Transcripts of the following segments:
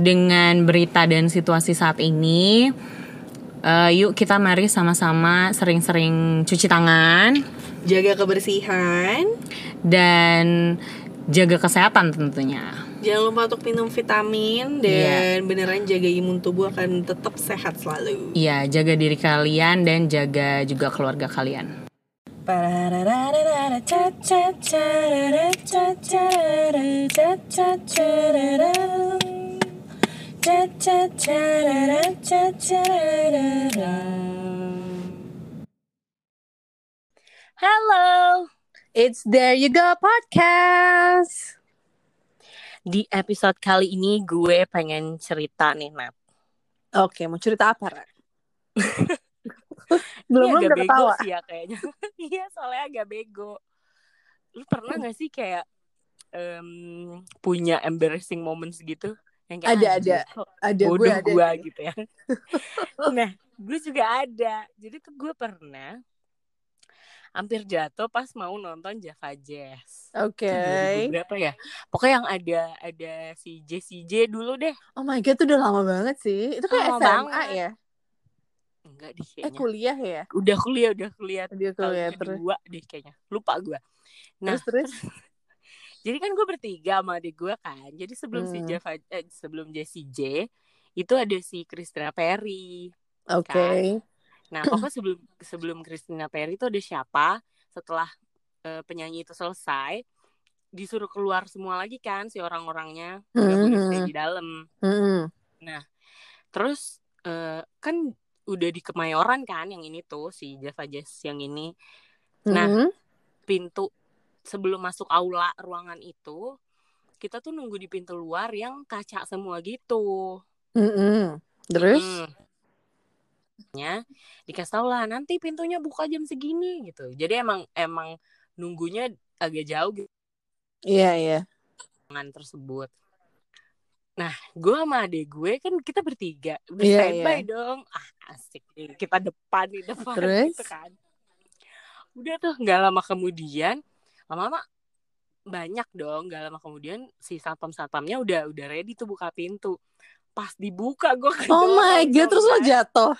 dengan berita dan situasi saat ini, uh, yuk kita mari sama-sama sering-sering cuci tangan, jaga kebersihan, dan jaga kesehatan tentunya. Jangan lupa untuk minum vitamin dan yeah. beneran jaga imun tubuh akan tetap sehat selalu. Iya, jaga diri kalian dan jaga juga keluarga kalian. Hello, it's There You Go Podcast. Di episode kali ini gue pengen cerita nih, Nat. Oke, mau cerita apa, Ra? belum belum agak bego sih ya kayaknya. Iya, soalnya agak bego. Lu pernah gak sih kayak um, punya embarrassing moments gitu? Yang kayak ada ada ada bodoh gue ada, gua gitu ya nah gue juga ada jadi tuh gue pernah hampir jatuh pas mau nonton Java Jazz. Oke. Okay. Berapa ya? Pokoknya yang ada ada si Jessie J dulu deh. Oh my god, itu udah lama banget sih. Itu kayak SMA banget. ya? Enggak deh kayaknya. Eh kuliah ya? Udah kuliah, udah kuliah. Udah kuliah terus. Dua deh kayaknya. Lupa gue. Nah, terus, terus jadi kan gue bertiga sama adik gue kan jadi sebelum hmm. si Java eh, sebelum Jessie J itu ada si Christina Perry oke okay. kan? nah pokoknya sebelum sebelum Christina Perry itu ada siapa setelah uh, penyanyi itu selesai disuruh keluar semua lagi kan si orang-orangnya nggak mm boleh stay di dalam mm nah terus uh, kan udah di Kemayoran kan yang ini tuh si Java Jazz yang ini nah mm -hmm. pintu sebelum masuk aula ruangan itu kita tuh nunggu di pintu luar yang kaca semua gitu. Mm -hmm. Terus? Mm. Ya, dikasih tau lah nanti pintunya buka jam segini gitu. Jadi emang emang nunggunya agak jauh gitu. Iya yeah, iya. Yeah. tersebut. Nah, gue sama adek gue kan kita bertiga, udah yeah, standby yeah. dong. Ah, asik nih, kita depan di depan Terus? gitu kan. Udah tuh nggak lama kemudian lama-lama banyak dong gak lama kemudian si satpam satpamnya udah udah ready tuh buka pintu. Pas dibuka gue oh my god terus lo jatuh?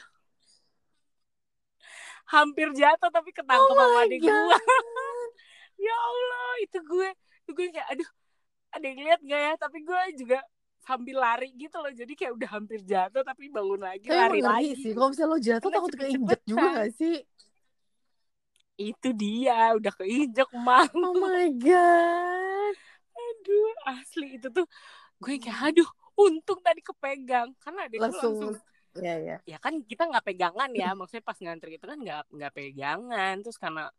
Hampir jatuh tapi ketangkep oh sama adik gue ya allah itu gue itu gue kayak aduh ada yang lihat gak ya? Tapi gue juga sambil lari gitu loh jadi kayak udah hampir jatuh tapi bangun lagi lari lagi. sih kalau misalnya lo jatuh takut keinjek juga gak sih itu dia udah keinjek mang. Oh my god. Aduh asli itu tuh gue kayak aduh untung tadi kepegang. Karena ada langsung, langsung ya ya. Ya kan kita nggak pegangan ya maksudnya pas ngantri itu kan nggak nggak pegangan. Terus karena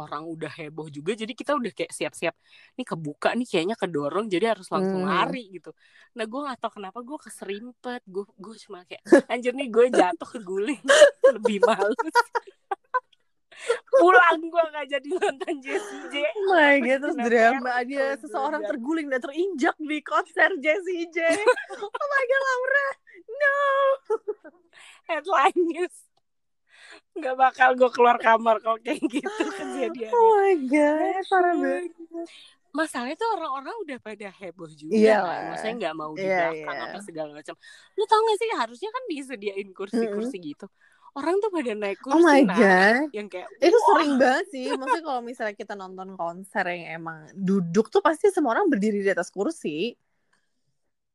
orang udah heboh juga jadi kita udah kayak siap-siap ini kebuka nih kayaknya kedorong jadi harus langsung hmm. lari gitu. Nah gue nggak tahu kenapa gue keserimpet. Gue gue cuma kayak anjir nih gue jatuh keguling lebih malu pulang gue gak jadi nonton Jessie J. Oh my god terus drama dia seseorang terguling dan terinjak di konser Jessie J. Oh my god Laura no. Headline news. Nggak bakal gue keluar kamar kalau kayak gitu kejadian oh my god parah banget. Masalahnya tuh orang-orang udah pada heboh juga iya kan maksudnya nggak mau di iya, belakang yeah, apa segala macam. Lu tau gak sih harusnya kan disediain kursi-kursi mm -hmm. gitu orang tuh pada naik kursi oh my nah, god. Yang kayak itu Wah. sering banget sih. Maksudnya kalau misalnya kita nonton konser yang emang duduk tuh pasti semua orang berdiri di atas kursi.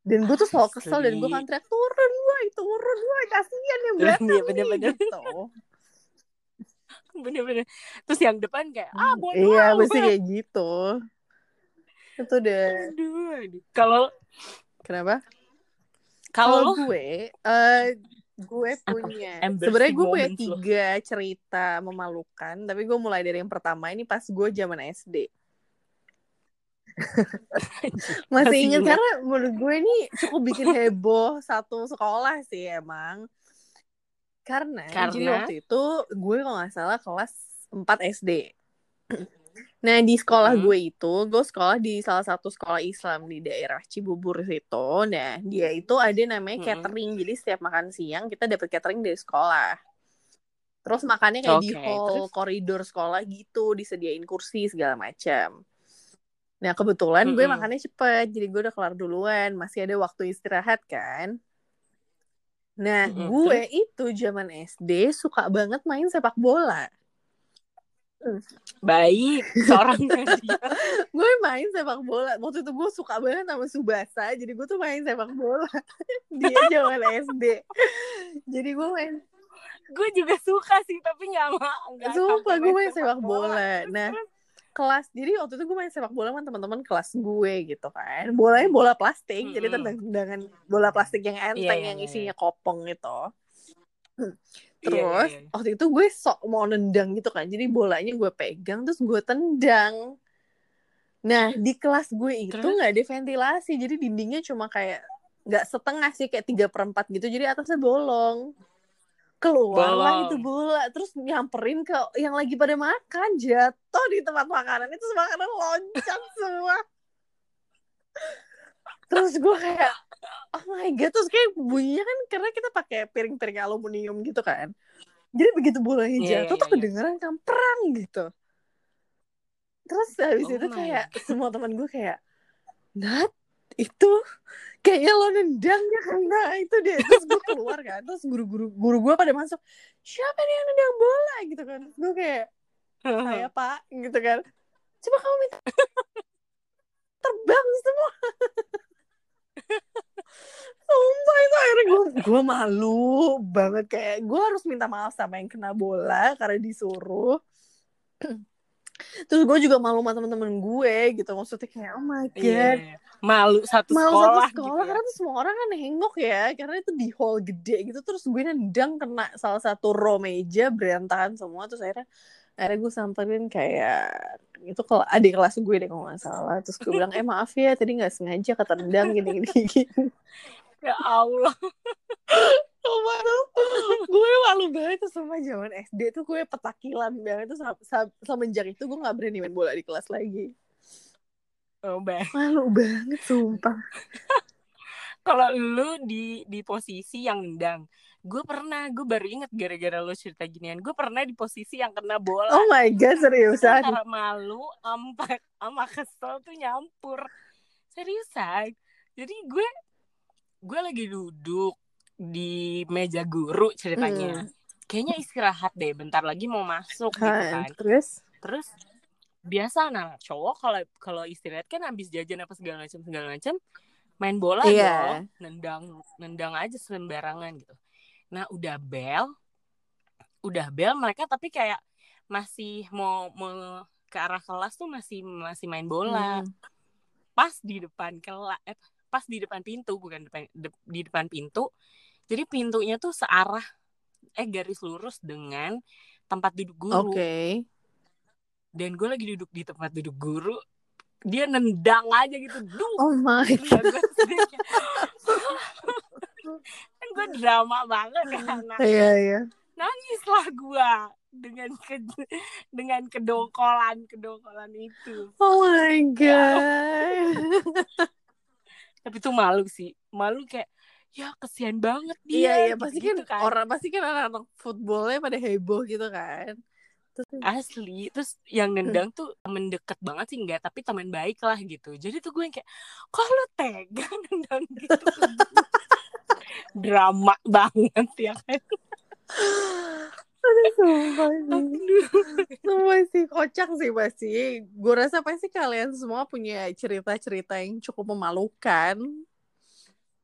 Dan gue tuh selalu kesel dan gue teriak turun gue turun gue kasihan yang belakang iya, bener -bener. gitu. Bener-bener. Terus yang depan kayak ah bodoh. iya pasti kayak gitu. Itu deh. Kalau kenapa? Kalau gue uh, gue punya sebenarnya gue punya tiga lo. cerita memalukan tapi gue mulai dari yang pertama ini pas gue zaman SD masih inget karena menurut gue ini cukup bikin heboh satu sekolah sih emang. Karena, karena... jadi waktu itu gue kalau nggak salah kelas 4 SD Nah di sekolah hmm. gue itu, gue sekolah di salah satu sekolah Islam di daerah Cibubur situ. Nah dia itu ada namanya hmm. catering, jadi setiap makan siang kita dapat catering dari sekolah. Terus makannya kayak okay, di hall terus? koridor sekolah gitu, disediain kursi segala macam. Nah kebetulan mm -hmm. gue makannya cepet, jadi gue udah kelar duluan, masih ada waktu istirahat kan. Nah, mm -hmm. gue itu zaman SD suka banget main sepak bola. Baik, seorang gue main sepak bola. Waktu itu gue suka banget sama Subasa, jadi gue tuh main sepak bola. Dia zaman SD. Jadi gue main gue juga suka sih tapi nggak mau sumpah gue main sepak bola, bola. nah kelas jadi waktu itu gue main sepak bola sama teman-teman kelas gue gitu kan bolanya bola plastik hmm. jadi tendang-tendangan bola plastik yang enteng yeah, yeah, yang iya, isinya yeah. kopong gitu terus yeah, yeah, yeah. waktu itu gue sok mau nendang gitu kan. Jadi bolanya gue pegang terus gue tendang. Nah di kelas gue itu nggak ada ventilasi. Jadi dindingnya cuma kayak nggak setengah sih kayak tiga perempat gitu. Jadi atasnya bolong. Keluar lah itu bola terus nyamperin ke yang lagi pada makan. Jatuh di tempat makanan. Itu makanan loncat semua terus gue kayak oh my god terus kayak bunyinya kan karena kita pakai piring-piring aluminium gitu kan. Jadi begitu bolanya yeah, jatuh yeah, tuh yeah. kedengeran kan perang gitu. Terus habis oh itu kayak god. semua teman gue kayak Nat itu kayaknya lo nendang ya karena itu deh terus gue keluar kan terus guru-guru guru gue pada masuk siapa nih yang nendang bola? Gitu kan. Gue kayak saya pak gitu kan. Coba kamu minta terbang semua Sumpah itu akhirnya gue malu banget kayak gue harus minta maaf sama yang kena bola karena disuruh terus gue juga malu sama temen-temen gue gitu maksudnya kayak oh my iya, god yeah. malu satu malu sekolah satu sekolah gitu ya. karena tuh semua orang kan nengok ya karena itu di hall gede gitu terus gue nendang kena salah satu row meja berantakan semua terus akhirnya akhirnya gue samperin kayak itu kalau adik kelas gue deh kalau nggak salah terus gue bilang eh maaf ya tadi nggak sengaja ketendang gini gini gini ya Allah tuh gue malu banget tuh sama zaman SD tuh gue petakilan banget tuh semenjak itu gue gak berani main bola di kelas lagi. Oh, bang. Malu banget sumpah. Kalau lu di di posisi yang nendang, gue pernah, gue baru inget gara-gara lu cerita ginian, gue pernah di posisi yang kena bola. Oh my god, seriusan? Karena malu, empat, sama kesel tuh nyampur. Seriusan. Jadi gue, gue lagi duduk, di meja guru ceritanya. Hmm. Kayaknya istirahat deh, bentar lagi mau masuk gitu kan. Terus terus biasa anak cowok kalau kalau istirahat kan habis jajan apa segala macam segala macam main bola yeah. dong, nendang nendang aja sembarangan gitu. Nah, udah bel udah bel mereka tapi kayak masih mau mau ke arah kelas tuh masih masih main bola. Hmm. Pas di depan kelas eh, pas di depan pintu bukan depan de, di depan pintu jadi pintunya tuh searah eh garis lurus dengan tempat duduk guru. Oke. Okay. Dan gue lagi duduk di tempat duduk guru, dia nendang aja gitu. Duh. Oh my god. kan gue drama banget kan. Iya, iya. Nangislah gue dengan ke dengan kedongkolan kedongkolan itu. Oh my god. Tapi tuh malu sih. Malu kayak ya kesian banget dia iya iya. Pasti gitu, kan, kan. orang pasti kan anak-anak footballnya pada heboh gitu kan. Terus, asli. Terus yang nendang tuh temen deket banget sih enggak tapi teman baik lah gitu. Jadi tuh gue yang kayak kok lo tega nendang gitu? Drama banget ya kan Aduh, sumpah sih. Semua sih kocak sih pasti. Gue rasa pasti kalian semua punya cerita-cerita yang cukup memalukan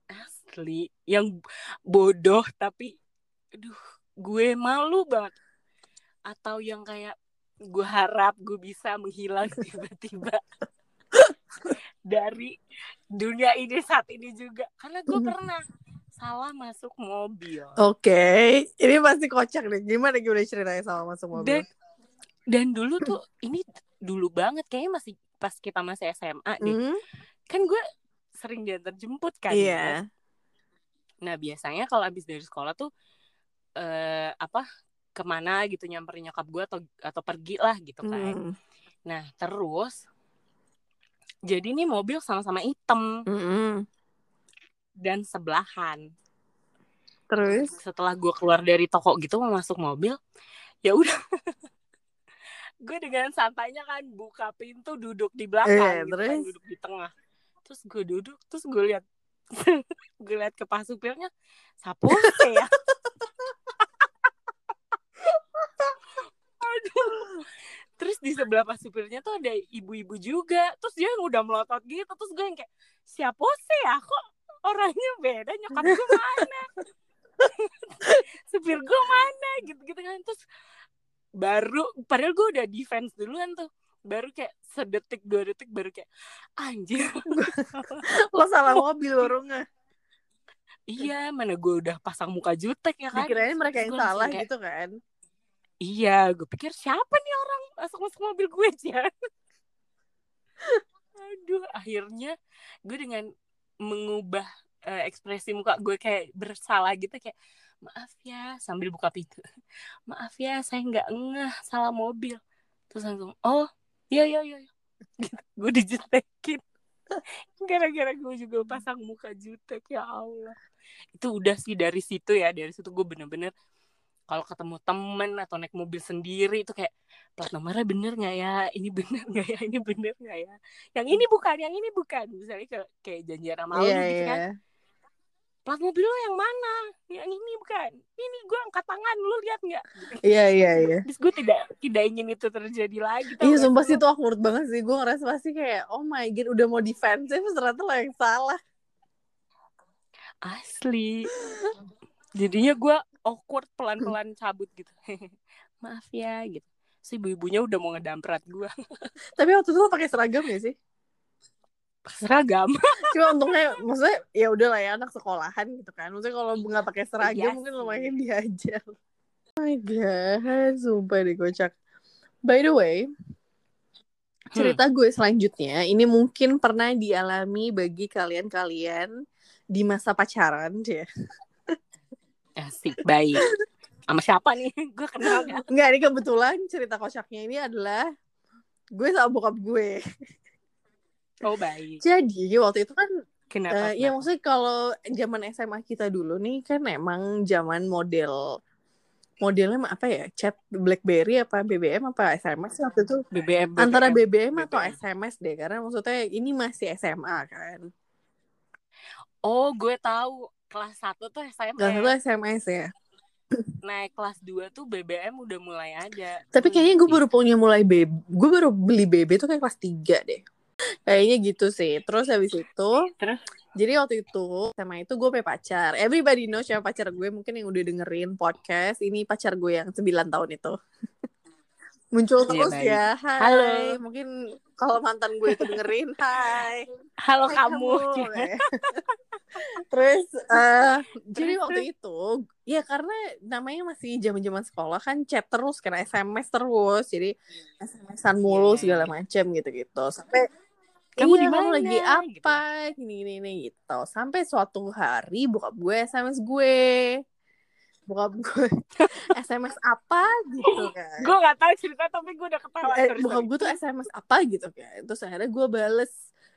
asli yang bodoh tapi aduh gue malu banget atau yang kayak gue harap gue bisa menghilang tiba-tiba dari dunia ini saat ini juga karena gue hmm. pernah salah masuk mobil. Oke, okay. ini pasti kocak deh. Gimana gimana ceritanya salah masuk mobil? Dan, dan dulu tuh ini dulu banget kayaknya masih pas kita masih SMA nih. Mm. Kan gue sering diantar jemput kan. Iya. Yeah. Nah biasanya kalau abis dari sekolah tuh eh, apa ke mana gitu nyamperin nyokap gue atau atau pergi lah gitu kan. Mm. Nah terus jadi nih mobil sama-sama hitam mm -hmm. Dan sebelahan. Terus? Setelah gue keluar dari toko gitu mau masuk mobil, ya udah. Gue dengan santainya kan buka pintu duduk di belakang Eh, gitu kan, terus? duduk di tengah. Terus gue duduk terus gue lihat. Gue lihat ke pas supirnya sapu ya? Aduh. Terus di sebelah pas supirnya tuh ada ibu-ibu juga. Terus dia yang udah melotot gitu. Terus gue yang kayak siapa sih ya? Kok orangnya beda nyokap gue mana? Supir gue mana? Gitu gitu kan. Terus baru padahal gue udah defense duluan tuh. Baru kayak sedetik dua detik baru kayak anjir. Lo salah mobil baru nggak? iya mana gue udah pasang muka jutek ya kan? Dikirain mereka yang langsung salah kayak, gitu kan? iya gue pikir siapa nih orang masuk masuk mobil gue aja aduh akhirnya gue dengan mengubah eh, ekspresi muka gue kayak bersalah gitu kayak maaf ya sambil buka pintu. Maaf ya saya nggak ngeh salah mobil. Terus langsung oh iya iya iya gitu. gue dijutekin gara-gara gue juga pasang muka jutek ya Allah. Itu udah sih dari situ ya dari situ gue bener-bener kalau ketemu temen atau naik mobil sendiri itu kayak plat nomornya bener nggak ya? Ini bener nggak ya? Ini bener nggak ya? Yang ini bukan yang ini bukan. Misalnya kayak, kayak janjian sama Iya, gitu kan. Iya. plat mobil lo yang mana? Yang ini bukan. Ini gue angkat tangan lu lihat nggak? Iya, iya, iya. terus gue tidak tidak ingin itu terjadi lagi Iya sumpah sih lo? itu awkward banget sih. Gue ngerasa pasti kayak Oh my god udah mau defensif Ternyata lo yang salah. Asli. Jadinya gue awkward pelan-pelan cabut gitu. Maaf ya gitu. Si ibu-ibunya udah mau ngedamprat gue Tapi waktu itu lo pakai seragam ya sih? Seragam. Cuma untungnya Maksudnya ya udah lah ya Anak sekolahan gitu kan. Maksudnya kalau nggak pakai seragam Iya Mungkin lumayan diajar Oh my god Sumpah deh kocak By the way Cerita gue selanjutnya Ini mungkin pernah dialami Bagi kalian-kalian Di masa pacaran ya. Asik baik. Sama siapa nih? Gue kenal gak Enggak, ini kebetulan cerita kocaknya ini adalah gue sama bokap gue. oh baik. Jadi waktu itu kan, kenapa, eh, ya maksudnya kalau zaman SMA kita dulu nih kan emang zaman model modelnya apa ya? Chat BlackBerry apa BBM apa SMS waktu itu? BBM, BBM antara BBM, atau BBM. SMS deh karena maksudnya ini masih SMA kan. Oh gue tahu kelas 1 tuh SMS kelas satu SMS ya naik kelas 2 tuh BBM udah mulai ada tapi Tuh kayaknya gue baru punya mulai BB gue baru beli BB tuh kayak kelas 3 deh kayaknya gitu sih terus habis itu terus Jadi waktu itu sama itu gue punya pacar. Everybody knows siapa pacar gue. Mungkin yang udah dengerin podcast. Ini pacar gue yang 9 tahun itu. Muncul Iya, terus baik. ya. Hai. Halo. Mungkin kalau mantan gue itu dengerin. Hai. halo Hai kamu, terus eh jadi waktu itu ya karena namanya masih zaman-zaman sekolah kan chat terus kan SMS terus jadi SMS-an mulu Iya. segala macam gitu-gitu. Sampai Kamu iya, di mana? lagi? apa? gini gini gini gitu. Sampai suatu hari bokap gue SMS gue. Bokap gue SMS apa gitu kan. Gue gak tahu cerita tapi gue udah ketawa eh, bokap sorry. gue tuh SMS apa gitu kan. Terus akhirnya gue bales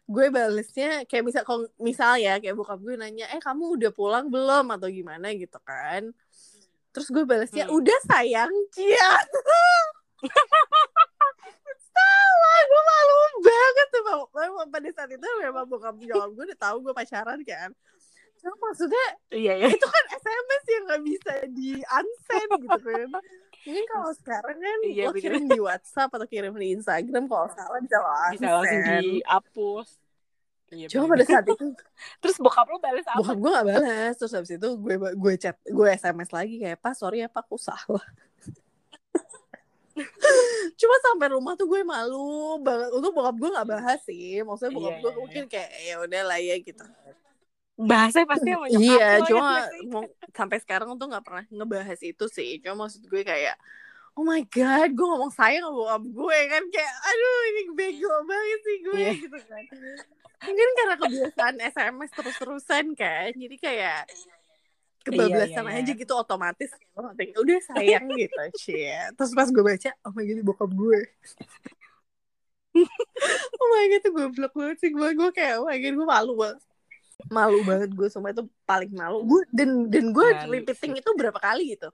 gue balesnya kayak misal kalau misal ya kayak bokap gue nanya eh kamu udah pulang belum? Atau gimana gitu kan. Terus gue balesnya Hmm. udah sayang cia. Salah gue malu banget tuh Bang. Memang pada saat itu memang bokap nyokap gue udah tahu gue pacaran kan. Cuma maksudnya iya ya itu kan SMS yang gak bisa di unsend gitu kan mungkin kalau sekarang kan Iya, lo bener. kirim di WhatsApp atau kirim di Instagram kalau salah bisa lo bisa langsung dihapus. Iya, cuma pada saat itu terus bokap lo balas apa? Bokap gue gak balas terus habis itu gue gue chat gue SMS lagi kayak pas sorry ya pak aku salah. Cuma sampai rumah tuh gue malu banget. Untuk bokap gue gak bahas sih. Maksudnya bokap Iya, gue iya, mungkin kayak ya udah lah ya gitu. Bahasa pasti sama nyokap iya ya cuma sampai sekarang tuh nggak pernah ngebahas itu sih. Cuma maksud gue kayak oh my god gue ngomong sayang sama bokap gue kan? Kayak aduh ini bego banget sih gue Iya. gitu kan. Mungkin karena kebiasaan SMS terus-terusan kan? Jadi kayak kebablasan Iya, iya, iya. aja gitu otomatis udah sayang gitu cie terus pas gue baca oh my god bokap gue. Oh my god itu goblok banget sih. Gue gue kayak oh my god gue malu banget malu banget gue semua itu paling malu. Gue dan dan gue repeating itu berapa kali gitu?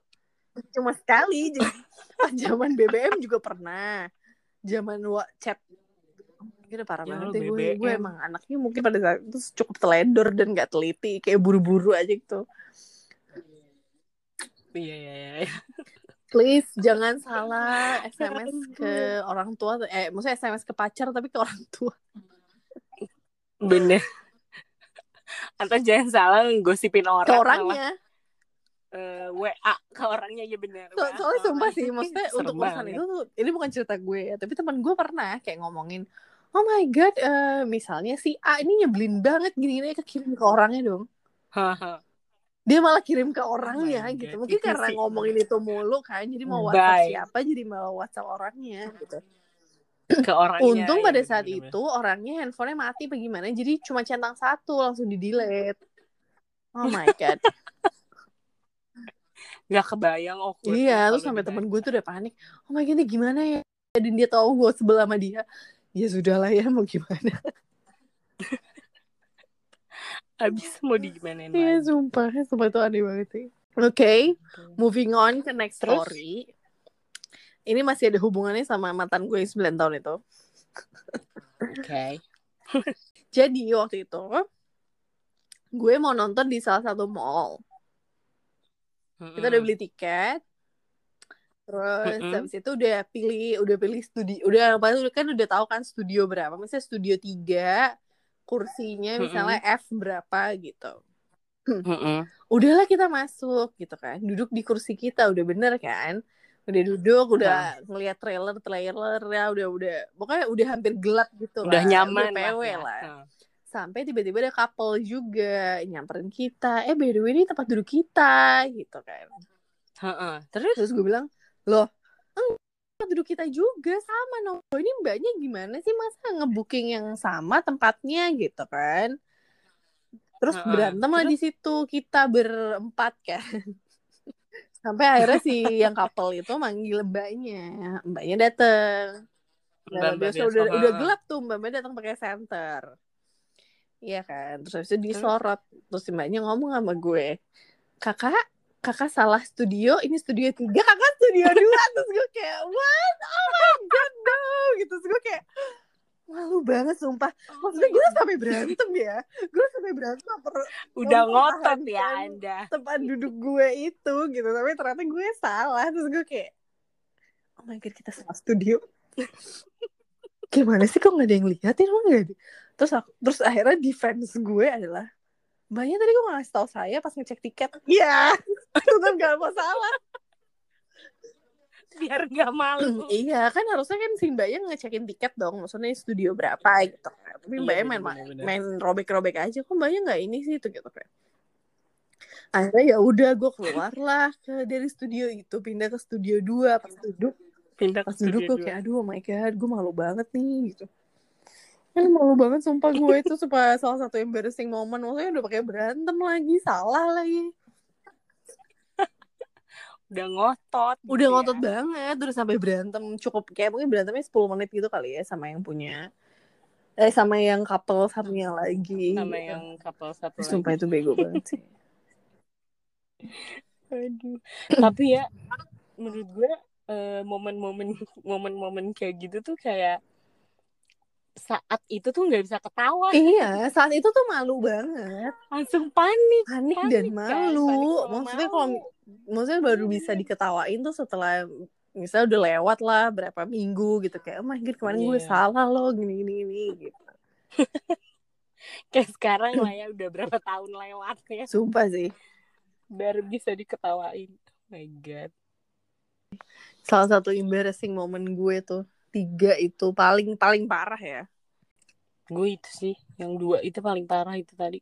Cuma sekali jadi pas zaman BBM juga pernah. Zaman chat udah parah ya, banget gue gue emang anaknya mungkin pada saat itu cukup teledor dan gak teliti kayak buru-buru aja gitu. Iya iya iya please jangan salah SMS ke orang tua eh maksudnya SMS ke pacar tapi ke orang tua. Bener atau jangan salah gosipin orang ke orangnya uh, eh, WA ke orangnya ya bener so, soalnya sumpah sih maksudnya untuk urusan itu tuh ini bukan cerita gue ya tapi teman gue pernah kayak ngomongin oh my god uh, misalnya si A ini nyebelin banget gini-gini kirim ke orangnya dong. Dia malah kirim ke orangnya oh gitu. Mungkin itu karena sih. ngomongin itu mulu kan jadi mau WhatsApp Bye. siapa jadi mau WhatsApp orangnya gitu ke orangnya untung ya, pada saat bener -bener. itu orangnya handphonenya mati bagaimana jadi cuma centang satu langsung di delete. Oh my god. Nggak kebayang oh iya terus sampai temen gue tuh udah panik. Oh my god ini gimana ya? Dan dia tahu gue sebelah sama dia. Ya sudahlah ya mau gimana? Abis mau di gimana Iya sumpah Sumpah itu aneh banget sih. Oke okay, Moving on ke next story Ini masih ada hubungannya sama mantan gue 9 tahun itu Oke okay. Jadi waktu itu Gue mau nonton di salah satu mall Kita udah beli tiket Terus mm -hmm. habis itu udah pilih udah pilih studi udah apa kan udah tahu kan studio berapa misalnya studio 3 kursinya misalnya mm -hmm. F berapa gitu. Udahlah kita masuk gitu kan. Duduk di kursi kita udah bener kan. Udah duduk, udah nah. ngeliat trailer, trailer ya udah udah pokoknya udah hampir gelap gitu udah lah. Nyaman udah PW lah. lah. Nah. Sampai tiba-tiba ada couple juga nyamperin kita. Eh by the way ini tempat duduk kita gitu kan. -uh. Terus terus gue bilang, "Loh, duduk kita juga sama no ini mbaknya gimana sih masa ngebooking yang sama tempatnya gitu kan terus uh, berantem lah di situ kita berempat kan sampai akhirnya si yang couple itu manggil mbaknya. Mbaknya dateng. Biasa udah udah gelap tuh mbaknya datang pakai center Iya kan, terus itu disorot, terus mbaknya ngomong sama gue, kakak kakak salah studio ini studio tiga kakak studio dua. Terus gue kayak what? Oh my god no. Gitu. Terus gue kayak malu banget sumpah. Oh maksudnya gue sampai berantem ya. Gue sampai berantem per udah ngotot ya anda. tempat duduk gue itu gitu. Tapi ternyata gue salah. Terus gue kayak oh my god kita salah studio. Gimana sih kok nggak ada yang liatin? Emang nggak terus aku, terus akhirnya defense gue adalah Mbaknya tadi kok ngasih tau saya pas ngecek tiket. Iya, itu kan gak masalah. Biar gak malu. iya, kan harusnya kan si mbaknya ngecekin tiket dong. Maksudnya studio berapa gitu kan. Tapi iya, mbaknya main, main robek-robek aja. Kok mbaknya gak ini sih itu gitu kan. Akhirnya ya udah gue keluar lah ke dari studio itu pindah ke studio 2 pas duduk pindah ke pas duduk gue kayak aduh oh my god gue malu banget nih gitu kan malu banget sumpah gue itu supaya salah satu embarrassing moment maksudnya udah pakai berantem lagi salah lagi udah ngotot gitu udah ya. ngotot banget terus sampai berantem cukup kayak mungkin berantemnya 10 menit gitu kali ya sama yang punya eh sama yang couple satunya lagi. sama yang couple satu sumpah itu bego banget sih. Aduh. Tapi ya menurut gue uh, momen-momen momen-momen kayak gitu tuh kayak saat itu tuh nggak bisa ketawa iya saat itu tuh malu banget. Langsung panik panik, panik dan kan? malu kan? maksudnya kalau maksudnya baru bisa diketawain tuh setelah misalnya udah lewat lah berapa minggu gitu kayak oh my god kemarin yeah. gue iya. salah loh gini gini gini gitu. Kayak sekarang lah ya udah berapa tahun lewat ya sumpah sih. Baru bisa diketawain. Oh my god. Salah satu embarrassing moment gue tuh tiga itu paling paling parah ya. Gue itu sih yang dua itu paling parah itu tadi.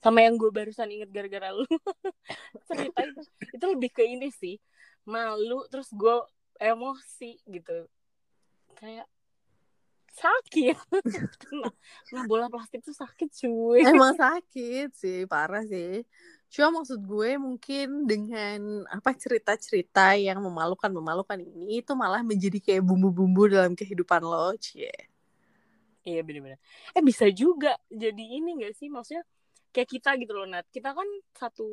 Sama yang gue barusan inget gara-gara lu. Cerita itu itu lebih ke ini sih. Malu terus gue emosi gitu. Kayak sakit. Nah bola plastik tuh sakit cuy. Emang sakit sih parah sih Cuma maksud gue mungkin dengan apa cerita-cerita yang memalukan-memalukan ini itu malah menjadi kayak bumbu-bumbu dalam kehidupan lo, cie. Iya benar-benar. Eh bisa juga jadi ini gak sih maksudnya kayak kita gitu loh Nat. Kita kan satu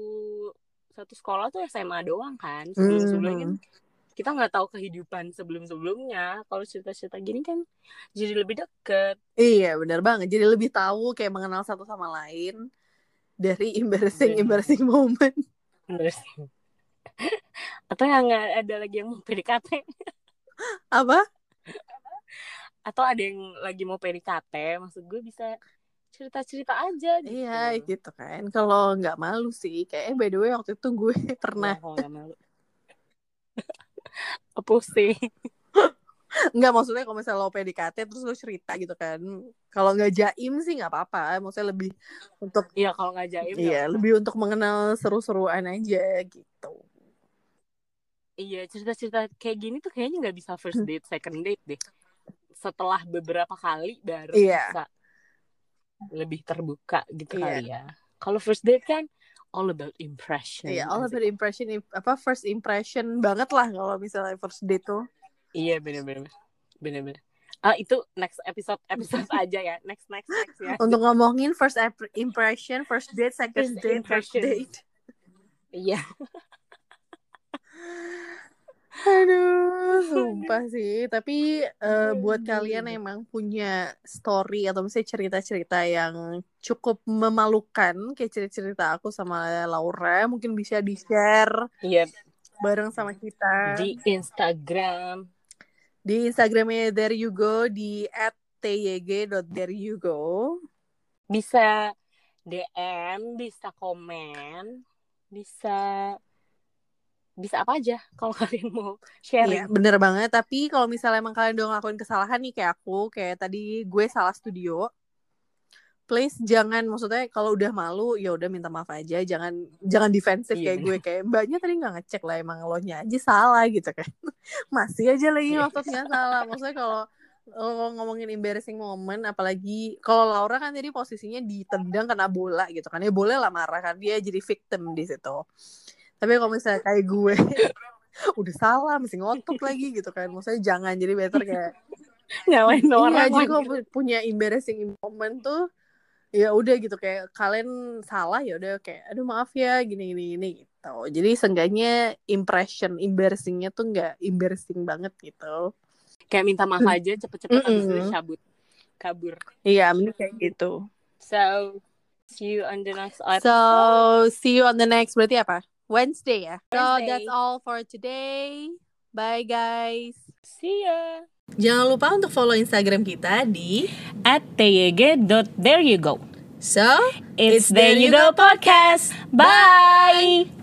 satu sekolah tuh SMA doang kan. Sebelum-sebelumnya hmm. kita nggak tahu kehidupan sebelum sebelumnya kalau cerita-cerita gini kan jadi lebih deket iya benar banget jadi lebih tahu kayak mengenal satu sama lain dari embarrassing embarrassing moment embarrassing atau yang ada lagi yang mau PDKT apa atau ada yang lagi mau PDKT maksud gue bisa cerita-cerita aja gitu. Iya gitu kan. Kalau nggak malu sih, kayak by the way waktu itu gue pernah. Oh, nggak malu. Pusing. Enggak maksudnya kalau misalnya lo PDKT terus lo cerita gitu kan. Kalau nggak jaim sih nggak apa-apa. Maksudnya lebih untuk Iya kalau nggak jaim. Iya lebih untuk mengenal seru-seruan aja gitu. Iya cerita-cerita kayak gini tuh kayaknya nggak bisa first date, second date deh. Setelah beberapa kali baru iya. bisa lebih terbuka gitu yeah. kali ya. Kalau first date kan all about impression. Iya, all about impression apa first impression banget lah kalau misalnya first date tuh. Iya, bener-bener. Bener-bener. Ah, itu next episode episode aja ya. Next next next ya. Untuk ngomongin first impression, first date, second date, first date. Iya. Aduh, sumpah sih. Tapi uh, buat kalian emang punya story atau misalnya cerita-cerita yang cukup memalukan kayak cerita-cerita aku sama Laura, mungkin bisa di-share. Iya. Bareng sama kita. Di Instagram. Di Instagramnya There You Go di @tyg.thereyougo. Bisa DM, bisa komen, bisa bisa apa aja kalau kalian mau sharing. Iya, bener banget. Tapi kalau misalnya emang kalian udah ngelakuin kesalahan nih kayak aku, kayak tadi gue salah studio, please jangan maksudnya kalau udah malu ya udah minta maaf aja, jangan jangan defensif iya, kayak gue kayak mbaknya tadi nggak ngecek lah emang lo nya aja salah gitu kan. Masih aja lagi iya. maksudnya salah. Maksudnya kalau lo ngomongin embarrassing moment apalagi kalau Laura kan tadi posisinya ditendang kena bola gitu kan ya boleh lah marah kan dia jadi victim di situ tapi kalau misalnya kayak gue udah salah mesti ngotot lagi gitu kan maksudnya jangan jadi better kayak nyalain iya, orang iya, jadi punya embarrassing moment tuh ya udah gitu kayak kalian salah ya udah kayak aduh maaf ya gini gini gini gitu jadi seenggaknya impression embarrassingnya tuh nggak embarrassing banget gitu kayak minta maaf hmm. aja cepet-cepet mm -mm. habis itu cabut kabur iya mending kayak gitu so see you on the next episode so see you on the next berarti apa Wednesday ya. Wednesday. So that's all for today. Bye guys. See ya. Jangan lupa untuk follow Instagram kita di at tyg.thereyougo. So, it's, it's There You Go Podcast. Bye.